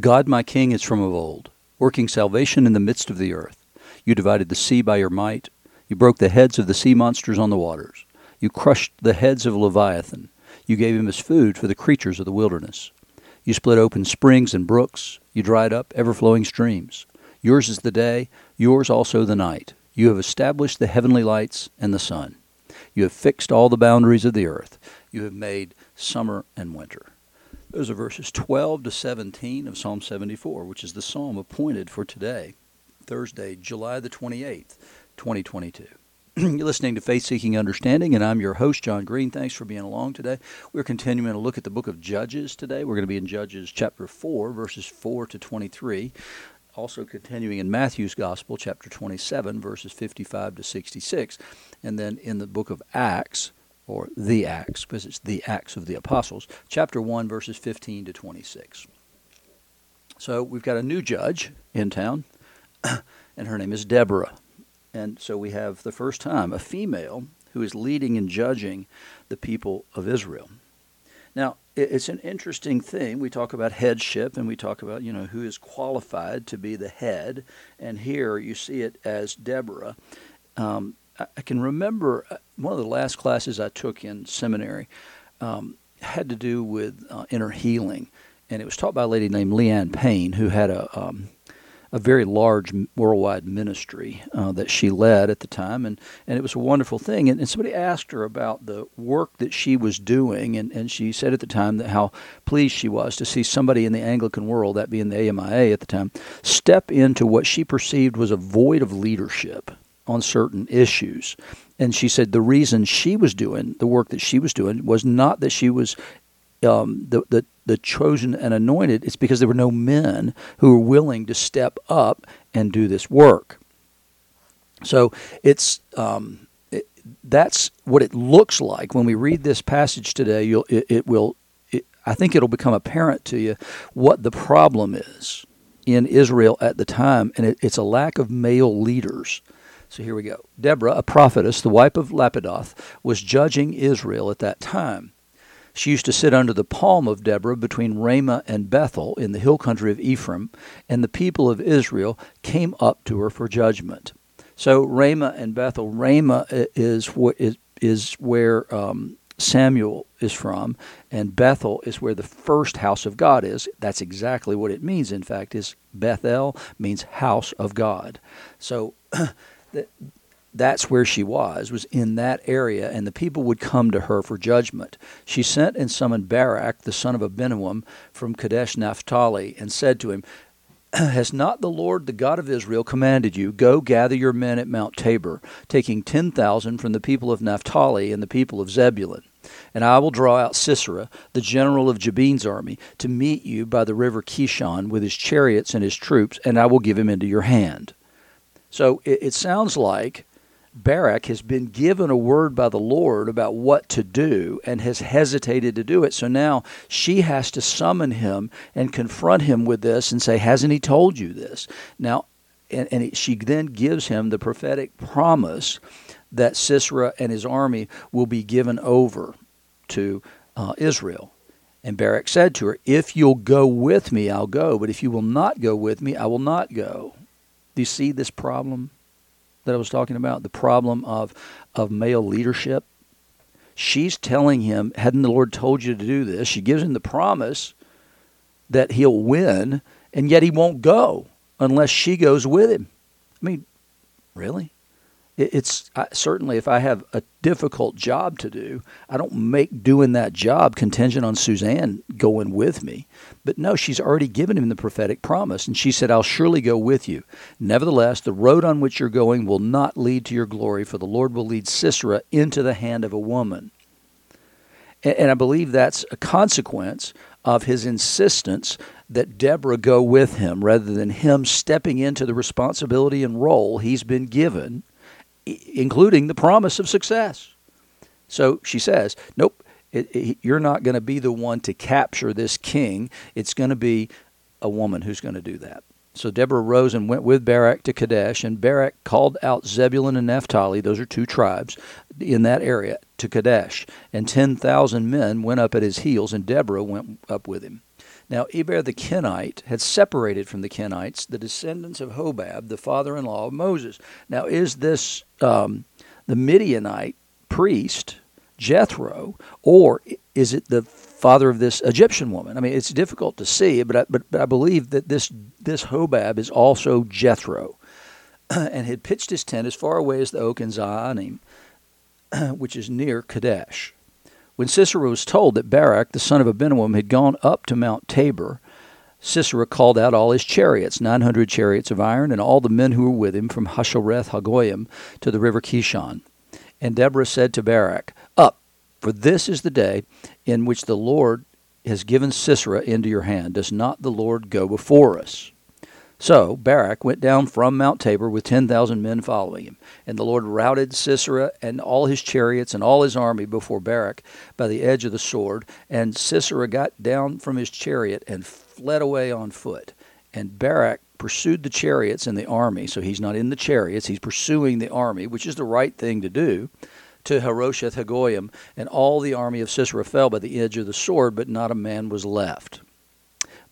God my King is from of old, working salvation in the midst of the earth. You divided the sea by your might. You broke the heads of the sea monsters on the waters. You crushed the heads of Leviathan. You gave him as food for the creatures of the wilderness. You split open springs and brooks. You dried up ever flowing streams. Yours is the day, yours also the night. You have established the heavenly lights and the sun. You have fixed all the boundaries of the earth. You have made summer and winter. Those are verses 12 to 17 of Psalm 74, which is the psalm appointed for today, Thursday, July the 28th, 2022. You're listening to Faith Seeking Understanding, and I'm your host, John Green. Thanks for being along today. We're continuing to look at the book of Judges today. We're going to be in Judges chapter 4, verses 4 to 23. Also, continuing in Matthew's Gospel, chapter 27, verses 55 to 66. And then in the book of Acts, or the Acts, because it's the Acts of the Apostles, chapter 1, verses 15 to 26. So we've got a new judge in town, and her name is Deborah. And so we have the first time a female who is leading and judging the people of Israel. Now, it's an interesting thing. We talk about headship and we talk about, you know, who is qualified to be the head. And here you see it as Deborah. Um, I can remember uh, one of the last classes I took in seminary um, had to do with uh, inner healing, and it was taught by a lady named Leanne Payne, who had a um, a very large worldwide ministry uh, that she led at the time, and, and it was a wonderful thing. And, and, somebody asked her about the work that she was doing, and, and she said at the time that how pleased she was to see somebody in the Anglican world, that being the AMIA at the time, step into what she perceived was a void of leadership on certain issues. And she said the reason she was doing the work that she was doing was not that she was um, the, the the chosen and anointed. It's because there were no men who were willing to step up and do this work. So it's um, it, that's what it looks like when we read this passage today. You'll it, it will. It, I think it'll become apparent to you what the problem is in Israel at the time, and it's a lack of male leaders. So here we go. Deborah, a prophetess, the wife of Lapidoth, was judging Israel at that time. She used to sit under the palm of Deborah between Ramah and Bethel in the hill country of Ephraim, and the people of Israel came up to her for judgment. So Ramah and Bethel, Ramah is is, where um, Samuel is from, and Bethel is where the first house of God is. That's exactly what it means. In fact, is Bethel means house of God. So that that's where she was was in that area and the people would come to her for judgment she sent and summoned barak the son of abinoam from kadesh naphtali and said to him has not the lord the god of israel commanded you go gather your men at mount tabor taking 10,000 from the people of naphtali and the people of zebulun and I will draw out Sisera, the general of Jabin's army, to meet you by the river Kishon with his chariots and his troops, and I will give him into your hand. So it, it sounds like Barak has been given a word by the Lord about what to do and has hesitated to do it. So now she has to summon him and confront him with this and say, Hasn't he told you this? Now, and, and she then gives him the prophetic promise that Sisera and his army will be given over to uh, Israel. And Barak said to her, If you'll go with me, I'll go, but if you will not go with me, I will not go. Do you see this problem that I was talking about? The problem of, of male leadership? She's telling him, hadn't the Lord told you to do this? She gives him the promise that he'll win, and yet he won't go unless she goes with him. I mean, really? It's I, certainly if I have a difficult job to do, I don't make doing that job contingent on Suzanne going with me. But no, she's already given him the prophetic promise, and she said, I'll surely go with you. Nevertheless, the road on which you're going will not lead to your glory, for the Lord will lead Sisera into the hand of a woman. And, and I believe that's a consequence of his insistence that Deborah go with him rather than him stepping into the responsibility and role he's been given including the promise of success. So she says, Nope, it, it, you're not going to be the one to capture this king. It's going to be a woman who's going to do that. So Deborah rose and went with Barak to Kadesh, and Barak called out Zebulun and Naphtali, those are two tribes in that area, to Kadesh. And 10,000 men went up at his heels, and Deborah went up with him. Now, Heber the Kenite had separated from the Kenites the descendants of Hobab, the father in law of Moses. Now, is this um, the Midianite priest, Jethro, or is it the father of this Egyptian woman? I mean, it's difficult to see, but I, but, but I believe that this, this Hobab is also Jethro and had pitched his tent as far away as the oak in Zaanannim, which is near Kadesh. When Sisera was told that Barak, the son of Abinoam, had gone up to Mount Tabor, Sisera called out all his chariots, 900 chariots of iron, and all the men who were with him from Harosheth Hagoyim to the river Kishon. And Deborah said to Barak, Up, for this is the day in which the Lord has given Sisera into your hand. Does not the Lord go before us? So Barak went down from Mount Tabor with 10,000 men following him. And the Lord routed Sisera and all his chariots and all his army before Barak by the edge of the sword. And Sisera got down from his chariot and fled away on foot. And Barak pursued the chariots and the army. So he's not in the chariots, he's pursuing the army, which is the right thing to do. To Harosheth Hagoyim, and all the army of Sisera fell by the edge of the sword, but not a man was left.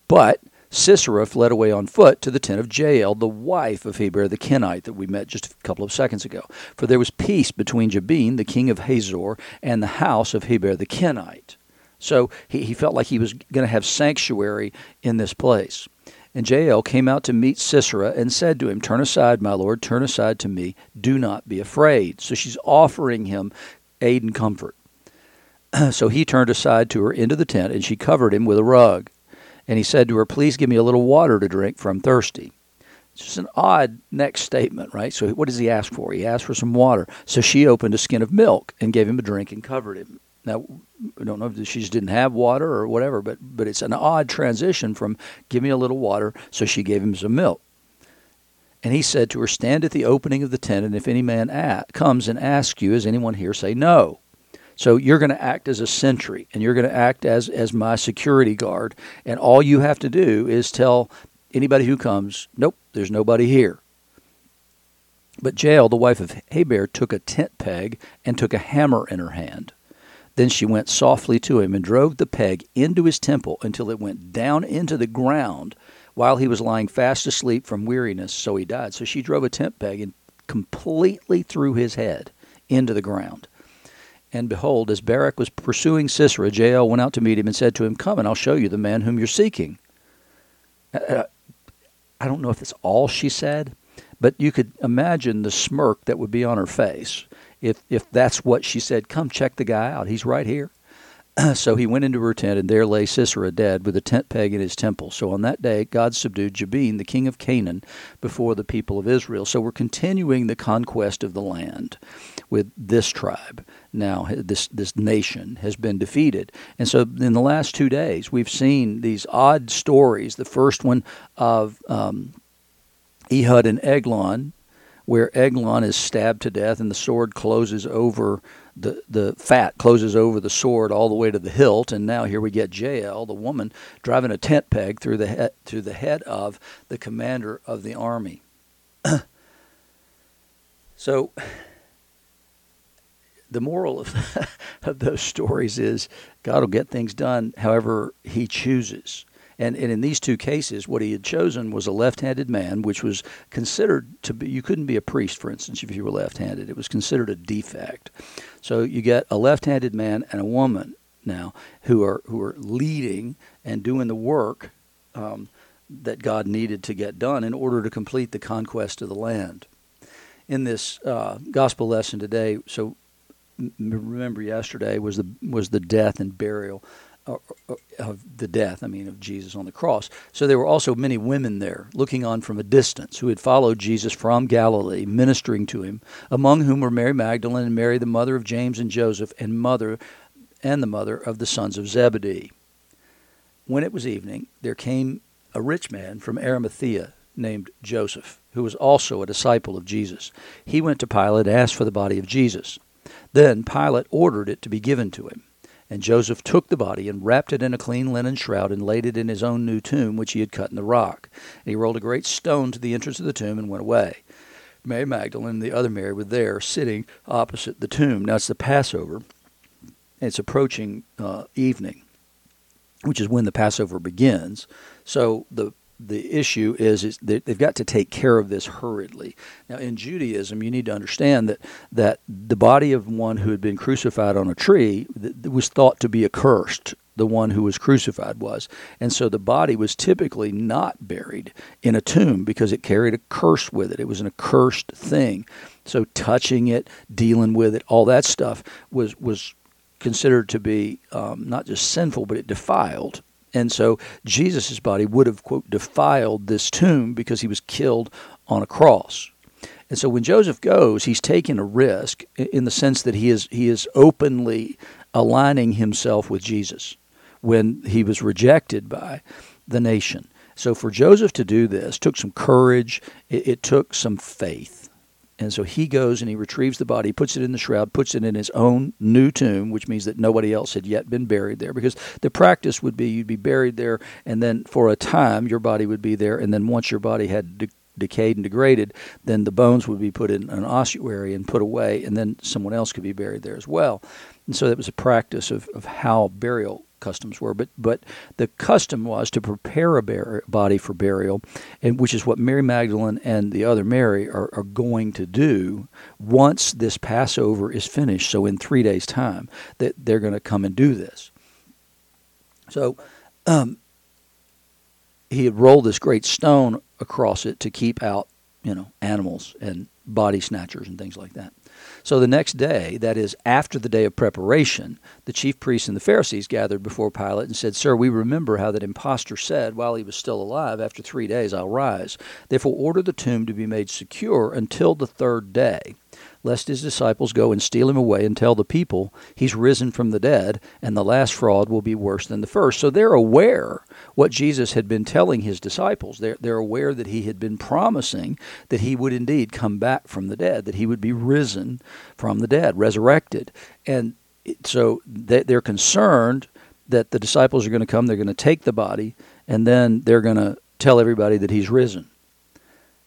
But Sisera fled away on foot to the tent of Jael, the wife of Heber the Kenite that we met just a couple of seconds ago. For there was peace between Jabin, the king of Hazor, and the house of Heber the Kenite. So he, he felt like he was going to have sanctuary in this place. And Jael came out to meet Sisera and said to him, Turn aside, my lord, turn aside to me. Do not be afraid. So she's offering him aid and comfort. so he turned aside to her into the tent, and she covered him with a rug. And he said to her, Please give me a little water to drink, for I'm thirsty. It's just an odd next statement, right? So what does he ask for? He asked for some water. So she opened a skin of milk and gave him a drink and covered him. Now, I don't know if she just didn't have water or whatever, but, but it's an odd transition from give me a little water, so she gave him some milk. And he said to her, Stand at the opening of the tent, and if any man at, comes and asks you, Is anyone here? Say no. So you're going to act as a sentry and you're going to act as, as my security guard. And all you have to do is tell anybody who comes, nope, there's nobody here. But Jael, the wife of Heber, took a tent peg and took a hammer in her hand. Then she went softly to him and drove the peg into his temple until it went down into the ground while he was lying fast asleep from weariness, so he died. So she drove a tent peg and completely through his head into the ground. And behold, as Barak was pursuing Sisera, Jael went out to meet him and said to him, Come, and I'll show you the man whom you're seeking. Uh, uh, I don't know if that's all she said, but you could imagine the smirk that would be on her face if, if that's what she said. Come, check the guy out. He's right here. so he went into her tent, and there lay Sisera dead, with a tent peg in his temple. So on that day, God subdued Jabin, the king of Canaan, before the people of Israel. So we're continuing the conquest of the land with this tribe. Now, this this nation has been defeated, and so in the last two days, we've seen these odd stories. The first one of um, Ehud and Eglon, where Eglon is stabbed to death, and the sword closes over the the fat closes over the sword all the way to the hilt, and now here we get Jael, the woman, driving a tent peg through the head, through the head of the commander of the army. so the moral of, of those stories is God will get things done however He chooses. And, and in these two cases, what he had chosen was a left handed man, which was considered to be, you couldn't be a priest, for instance, if you were left handed. It was considered a defect. So you get a left handed man and a woman now who are, who are leading and doing the work um, that God needed to get done in order to complete the conquest of the land. In this uh, gospel lesson today, so remember yesterday was the was the death and burial uh, uh, of the death, I mean, of Jesus on the cross. So there were also many women there looking on from a distance who had followed Jesus from Galilee, ministering to him, among whom were Mary Magdalene and Mary, the mother of James and Joseph, and mother and the mother of the sons of Zebedee. When it was evening, there came a rich man from Arimathea named Joseph, who was also a disciple of Jesus. He went to Pilate and asked for the body of Jesus. Then Pilate ordered it to be given to him. And Joseph took the body and wrapped it in a clean linen shroud and laid it in his own new tomb, which he had cut in the rock. And he rolled a great stone to the entrance of the tomb and went away. Mary Magdalene and the other Mary were there, sitting opposite the tomb. Now it's the Passover. and It's approaching uh, evening. which is when the Passover begins. So the the issue is, is they've got to take care of this hurriedly. Now, in Judaism, you need to understand that that the body of one who had been crucified on a tree was thought to be accursed. The one who was crucified was, and so the body was typically not buried in a tomb because it carried a curse with it. It was an accursed thing. So touching it, dealing with it, all that stuff was was considered to be um, not just sinful, but it defiled and so Jesus' body would have, quote, defiled this tomb because he was killed on a cross. And so when Joseph goes, he's taking a risk in the sense that he is, he is openly aligning himself with Jesus when he was rejected by the nation. So for Joseph to do this took some courage, it, it took some faith. And so he goes and he retrieves the body, puts it in the shroud, puts it in his own new tomb, which means that nobody else had yet been buried there. Because the practice would be you'd be buried there, and then for a time your body would be there, and then once your body had de- decayed and degraded, then the bones would be put in an ossuary and put away, and then someone else could be buried there as well. And so that was a practice of, of how burial customs were, but but the custom was to prepare a body for burial, and which is what Mary Magdalene and the other Mary are, are going to do once this Passover is finished. So in three days' time, that they're going to come and do this. So. Um, he had rolled this great stone across it to keep out, you know, animals and body snatchers and things like that. So the next day, that is after the day of preparation, the chief priests and the Pharisees gathered before Pilate and said, Sir, we remember how that impostor said, while he was still alive, After three days I'll rise. Therefore order the tomb to be made secure until the third day lest his disciples go and steal him away and tell the people he's risen from the dead, and the last fraud will be worse than the first. So they're aware what Jesus had been telling his disciples. They're, they're aware that he had been promising that he would indeed come back from the dead, that he would be risen from the dead, resurrected. And so they're concerned that the disciples are going to come, they're going to take the body, and then they're going to tell everybody that he's risen.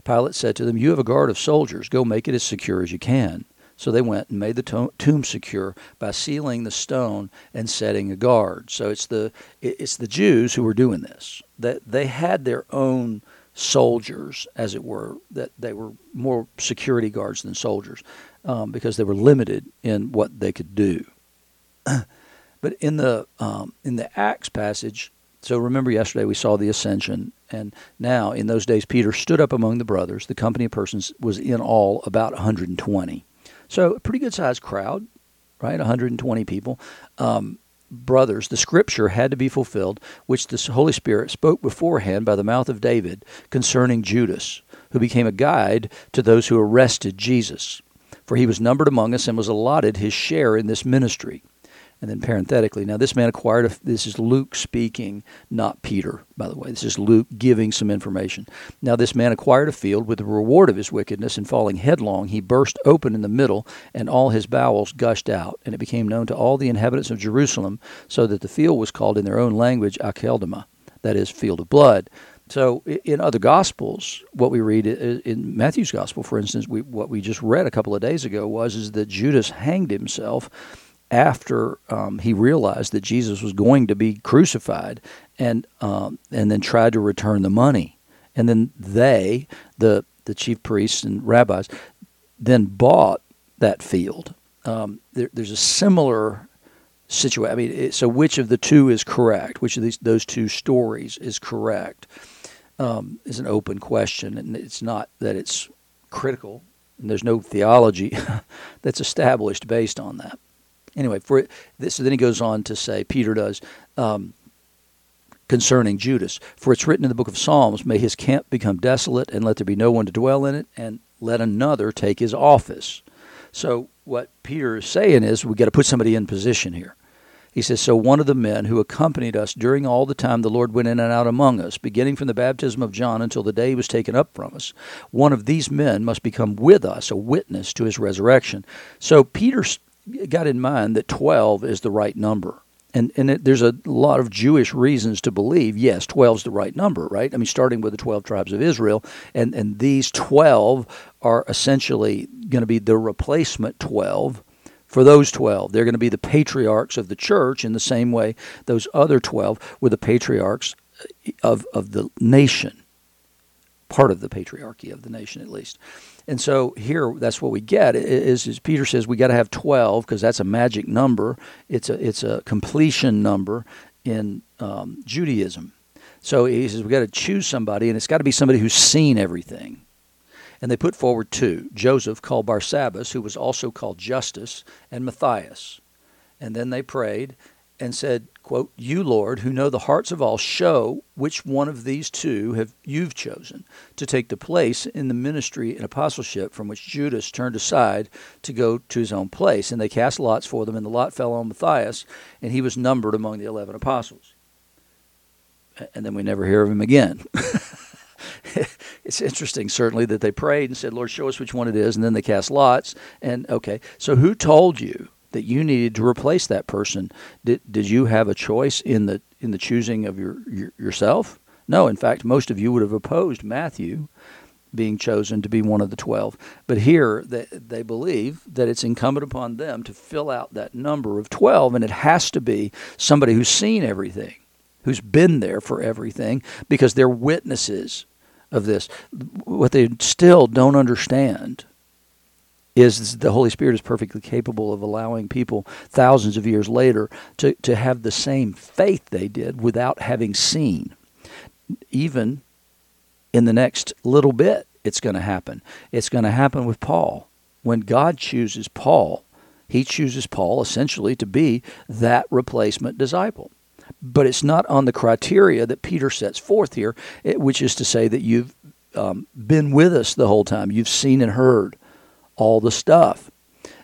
Pilate said to them, You have a guard of soldiers. Go make it as secure as you can. So they went and made the tomb secure by sealing the stone and setting a guard. So it's the it's the Jews who were doing this. That they had their own soldiers, as it were, that they were more security guards than soldiers, um, because they were limited in what they could do. but in the um, in the Acts passage, so remember yesterday we saw the ascension, and now in those days Peter stood up among the brothers. The company of persons was in all about 120. So a pretty good sized crowd, right? 120 people. Um, brothers, the scripture had to be fulfilled, which the Holy Spirit spoke beforehand by the mouth of David concerning Judas, who became a guide to those who arrested Jesus. For he was numbered among us and was allotted his share in this ministry. And then parenthetically, now this man acquired, a, this is Luke speaking, not Peter, by the way. This is Luke giving some information. Now this man acquired a field with the reward of his wickedness, and falling headlong, he burst open in the middle, and all his bowels gushed out. And it became known to all the inhabitants of Jerusalem, so that the field was called in their own language Akeldama, that is, field of blood. So in other gospels, what we read in Matthew's gospel, for instance, we, what we just read a couple of days ago was is that Judas hanged himself after um, he realized that Jesus was going to be crucified, and um, and then tried to return the money, and then they, the the chief priests and rabbis, then bought that field. Um, there, there's a similar situation. I mean, it, so which of the two is correct? Which of these those two stories is correct? Um, is an open question, and it's not that it's critical. And there's no theology that's established based on that anyway, for so then he goes on to say, Peter does, um, concerning Judas. For it's written in the book of Psalms, May his camp become desolate, and let there be no one to dwell in it, and let another take his office. So what Peter is saying is, we've got to put somebody in position here. He says, So one of the men who accompanied us during all the time the Lord went in and out among us, beginning from the baptism of John until the day he was taken up from us, one of these men must become with us a witness to his resurrection. So Peter got in mind that 12 is the right number. And, and it, there's a lot of Jewish reasons to believe, yes, 12 is the right number, right? I mean, starting with the 12 tribes of Israel, and, and these 12 are essentially going to be the replacement 12 for those 12. They're going to be the patriarchs of the church in the same way those other 12 were the patriarchs uh, of, of the nation, part of the patriarchy of the nation at least. And so here, that's what we get is, is Peter says we got to have 12 because that's a magic number. It's a, it's a completion number in um, Judaism. So he says we got to choose somebody, and it's got to be somebody who's seen everything. And they put forward two Joseph, called Barsabbas, who was also called Justus, and Matthias. And then they prayed and said, quote, You, Lord, who know the hearts of all, show which one of these two have you've chosen to take the place in the ministry and apostleship from which Judas turned aside to go to his own place. And they cast lots for them, and the lot fell on Matthias, and he was numbered among the eleven apostles. And then we never hear of him again. it's interesting, certainly, that they prayed and said, Lord, show us which one it is, and then they cast lots. And okay, so who told you that you needed to replace that person? Did, did you have a choice in the, in the choosing of your, your yourself? No, in fact, most of you would have opposed Matthew being chosen to be one of the 12. But here they, they believe that it's incumbent upon them to fill out that number of 12, and it has to be somebody who's seen everything, who's been there for everything, because they're witnesses of this. What they still don't understand is the Holy Spirit is perfectly capable of allowing people thousands of years later to, to have the same faith they did without having seen. Even in the next little bit, it's going to happen. It's going to happen with Paul. When God chooses Paul, he chooses Paul essentially to be that replacement disciple but it's not on the criteria that Peter sets forth here, which is to say that you've um, been with us the whole time. You've seen and heard all the stuff.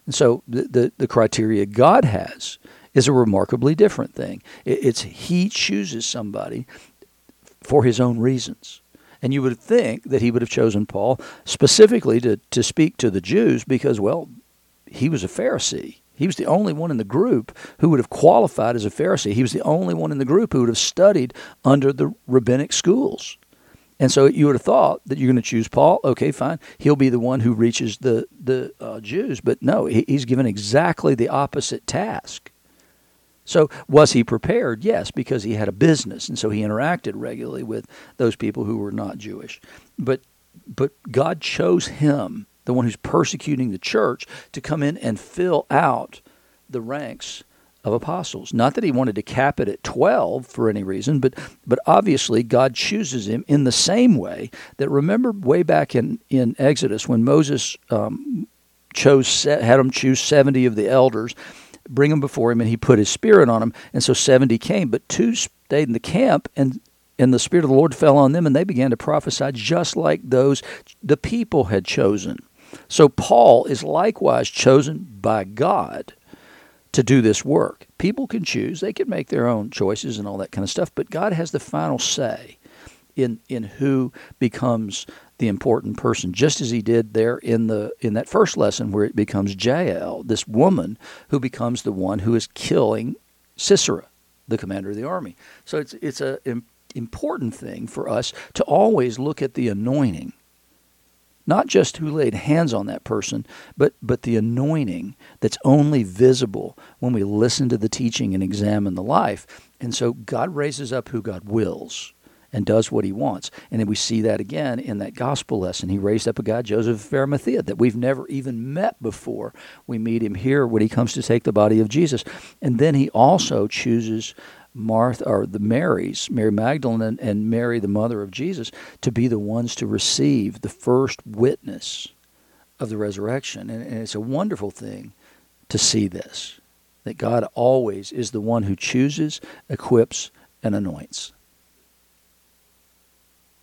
And so the, the, the criteria God has is a remarkably different thing. It, it's He chooses somebody for His own reasons. And you would think that He would have chosen Paul specifically to, to speak to the Jews because, well, he was a Pharisee. He was the only one in the group who would have qualified as a Pharisee. He was the only one in the group who would have studied under the rabbinic schools. And so you would have thought that you're going to choose Paul. Okay, fine. He'll be the one who reaches the the uh, Jews. But no, he, he's given exactly the opposite task. So was he prepared? Yes, because he had a business, and so he interacted regularly with those people who were not Jewish. But but God chose him the one who's persecuting the church, to come in and fill out the ranks of apostles. Not that he wanted to cap it at 12 for any reason, but, but obviously God chooses him in the same way that remember way back in, in Exodus when Moses um, chose had him choose 70 of the elders, bring them before him, and he put his spirit on them. And so 70 came, but two stayed in the camp, and and the Spirit of the Lord fell on them, and they began to prophesy just like those the people had chosen. So Paul is likewise chosen by God to do this work. People can choose, they can make their own choices and all that kind of stuff, but God has the final say in in who becomes the important person, just as he did there in the in that first lesson where it becomes Jael, this woman who becomes the one who is killing Sisera, the commander of the army. So it's it's a important thing for us to always look at the anointing not just who laid hands on that person, but, but the anointing that's only visible when we listen to the teaching and examine the life. And so God raises up who God wills and does what he wants. And then we see that again in that gospel lesson. He raised up a guy, Joseph of Arimathea, that we've never even met before. We meet him here when he comes to take the body of Jesus. And then he also chooses Martha or the Marys, Mary Magdalene and, and Mary, the mother of Jesus, to be the ones to receive the first witness of the resurrection. And, and it's a wonderful thing to see this that God always is the one who chooses, equips, and anoints.